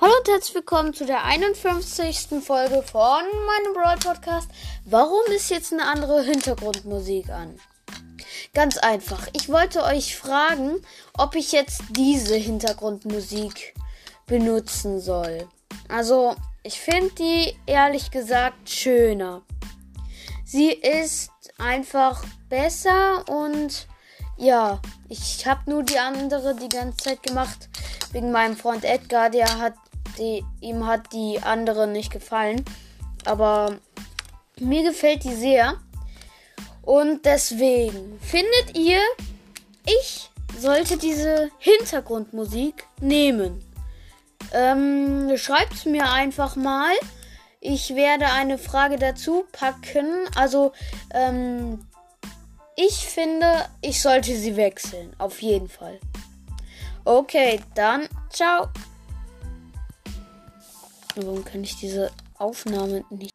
Hallo und herzlich willkommen zu der 51. Folge von meinem Brawl Podcast. Warum ist jetzt eine andere Hintergrundmusik an? Ganz einfach. Ich wollte euch fragen, ob ich jetzt diese Hintergrundmusik benutzen soll. Also, ich finde die ehrlich gesagt schöner. Sie ist einfach besser und ja, ich habe nur die andere die ganze Zeit gemacht wegen meinem Freund Edgar. Der hat die, ihm hat die andere nicht gefallen. Aber mir gefällt die sehr. Und deswegen findet ihr, ich sollte diese Hintergrundmusik nehmen. Ähm, schreibt mir einfach mal. Ich werde eine Frage dazu packen. Also, ähm, ich finde, ich sollte sie wechseln. Auf jeden Fall. Okay, dann ciao. Warum kann ich diese Aufnahme nicht?